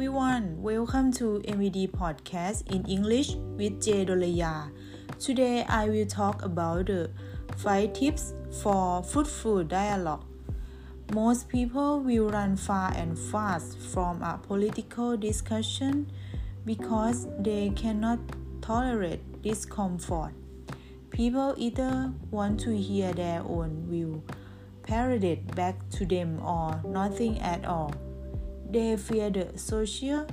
everyone, welcome to MVD Podcast in English with J. Dolaya. Today I will talk about the 5 tips for fruitful dialogue. Most people will run far and fast from a political discussion because they cannot tolerate discomfort. People either want to hear their own view parroted back to them or nothing at all. They fear the social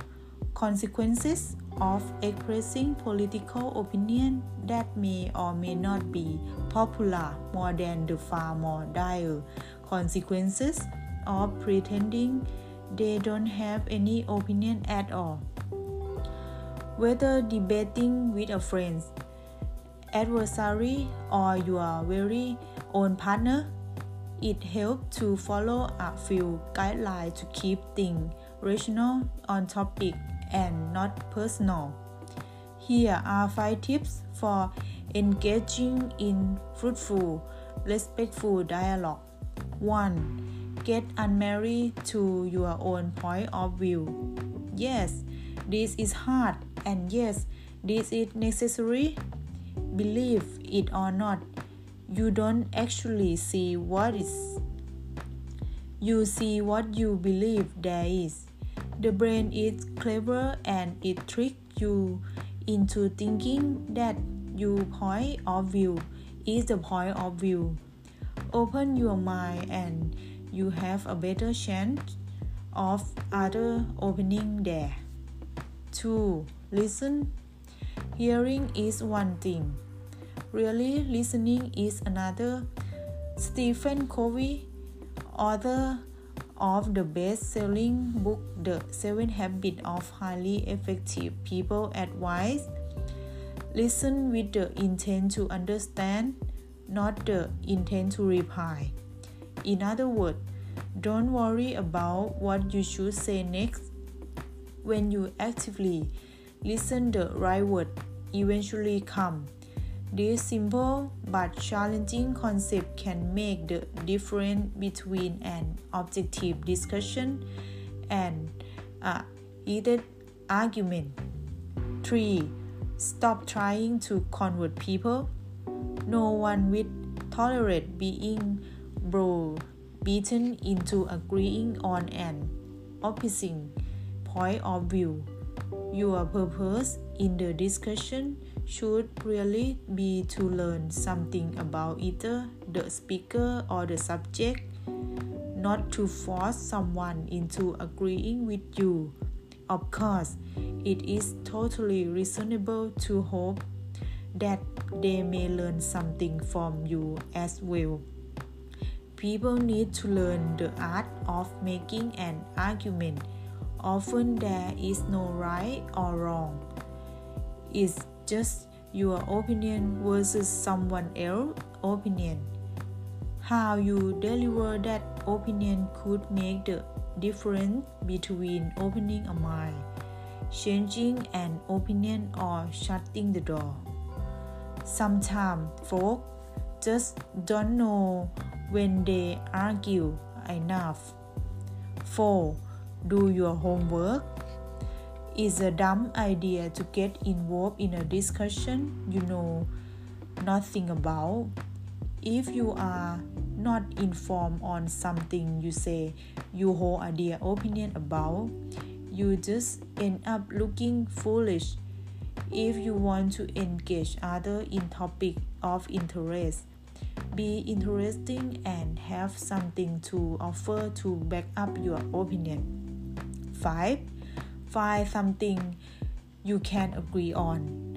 consequences of expressing political opinion that may or may not be popular more than the far more dire consequences of pretending they don't have any opinion at all. Whether debating with a friend, adversary, or your very own partner, it helps to follow a few guidelines to keep things rational on topic and not personal. Here are five tips for engaging in fruitful, respectful dialogue. 1. Get unmarried to your own point of view. Yes, this is hard, and yes, this is necessary. Believe it or not, you don't actually see what is. You see what you believe there is. The brain is clever and it tricks you into thinking that your point of view is the point of view. Open your mind and you have a better chance of other opening there. 2. Listen. Hearing is one thing Really listening is another. Stephen Covey, author of the best selling book The Seven Habits of Highly Effective People, advised listen with the intent to understand, not the intent to reply. In other words, don't worry about what you should say next. When you actively listen, the right word eventually come. This simple but challenging concept can make the difference between an objective discussion and a heated argument. 3. Stop trying to convert people. No one will tolerate being bro beaten into agreeing on an opposing point of view. Your purpose in the discussion should really be to learn something about either the speaker or the subject, not to force someone into agreeing with you. Of course, it is totally reasonable to hope that they may learn something from you as well. People need to learn the art of making an argument. Often there is no right or wrong. It's just your opinion versus someone else's opinion. How you deliver that opinion could make the difference between opening a mind, changing an opinion, or shutting the door. Sometimes folks just don't know when they argue enough. 4. Do your homework it's a dumb idea to get involved in a discussion you know nothing about. If you are not informed on something you say you hold a dear opinion about, you just end up looking foolish. If you want to engage other in topic of interest, be interesting and have something to offer to back up your opinion. 5 find something you can agree on.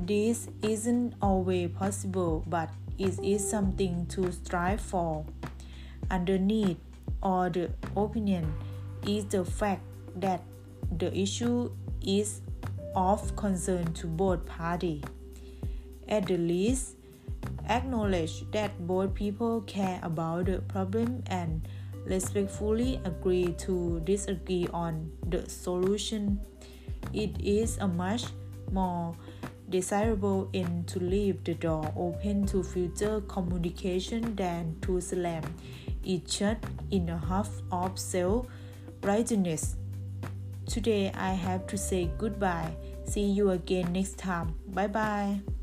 This isn't always possible, but it is something to strive for. Underneath all the opinion is the fact that the issue is of concern to both parties. At the least, acknowledge that both people care about the problem and respectfully agree to disagree on the solution. It is a much more desirable end to leave the door open to future communication than to slam it shut in a huff of self righteousness. Today I have to say goodbye. See you again next time. Bye bye.